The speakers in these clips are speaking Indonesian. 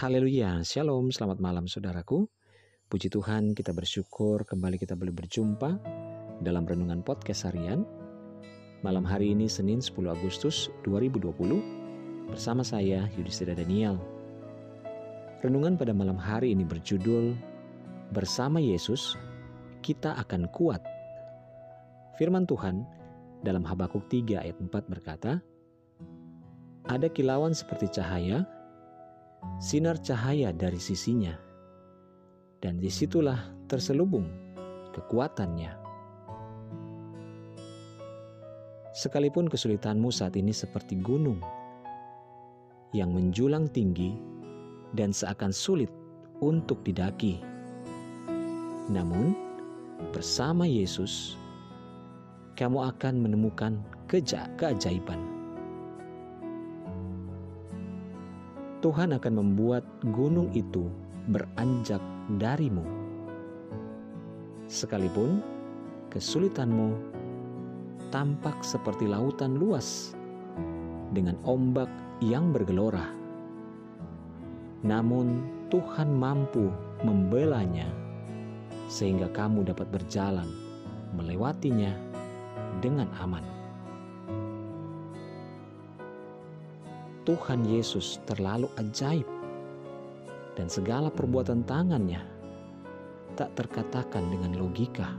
Haleluya, Shalom, selamat malam saudaraku. Puji Tuhan kita bersyukur kembali kita boleh berjumpa dalam Renungan Podcast Harian. Malam hari ini Senin 10 Agustus 2020 bersama saya Yudhistira Daniel. Renungan pada malam hari ini berjudul Bersama Yesus kita akan kuat. Firman Tuhan dalam Habakuk 3 ayat 4 berkata, Ada kilauan seperti cahaya sinar cahaya dari sisinya, dan di situlah terselubung kekuatannya. Sekalipun kesulitanmu saat ini seperti gunung yang menjulang tinggi dan seakan sulit untuk didaki, namun bersama Yesus kamu akan menemukan keajaiban. Tuhan akan membuat gunung itu beranjak darimu. Sekalipun kesulitanmu tampak seperti lautan luas dengan ombak yang bergelora, namun Tuhan mampu membelanya sehingga kamu dapat berjalan melewatinya dengan aman. Tuhan Yesus terlalu ajaib dan segala perbuatan tangannya tak terkatakan dengan logika.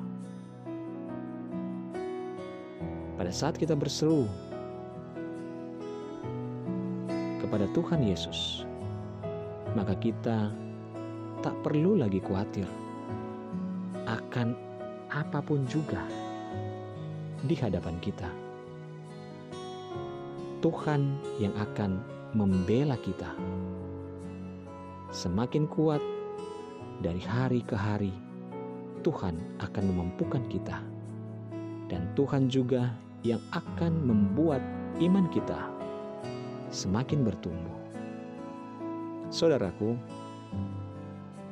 Pada saat kita berseru kepada Tuhan Yesus, maka kita tak perlu lagi khawatir akan apa pun juga di hadapan kita. Tuhan yang akan membela kita. Semakin kuat dari hari ke hari, Tuhan akan memampukan kita, dan Tuhan juga yang akan membuat iman kita semakin bertumbuh. Saudaraku,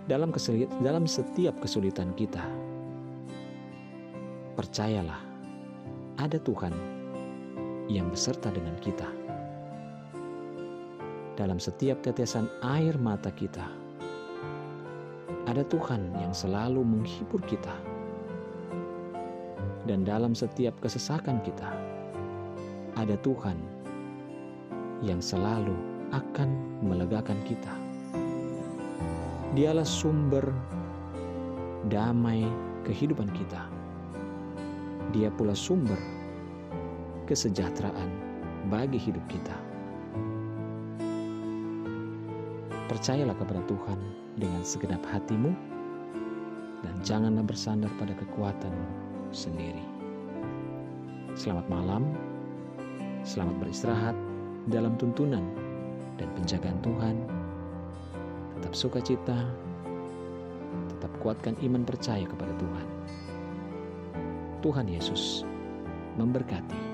dalam kesulit, dalam setiap kesulitan kita, percayalah, ada Tuhan yang beserta dengan kita. Dalam setiap tetesan air mata kita, ada Tuhan yang selalu menghibur kita. Dan dalam setiap kesesakan kita, ada Tuhan yang selalu akan melegakan kita. Dialah sumber damai kehidupan kita. Dia pula sumber kesejahteraan bagi hidup kita. Percayalah kepada Tuhan dengan segenap hatimu dan janganlah bersandar pada kekuatan sendiri. Selamat malam, selamat beristirahat dalam tuntunan dan penjagaan Tuhan. Tetap sukacita, tetap kuatkan iman percaya kepada Tuhan. Tuhan Yesus memberkati.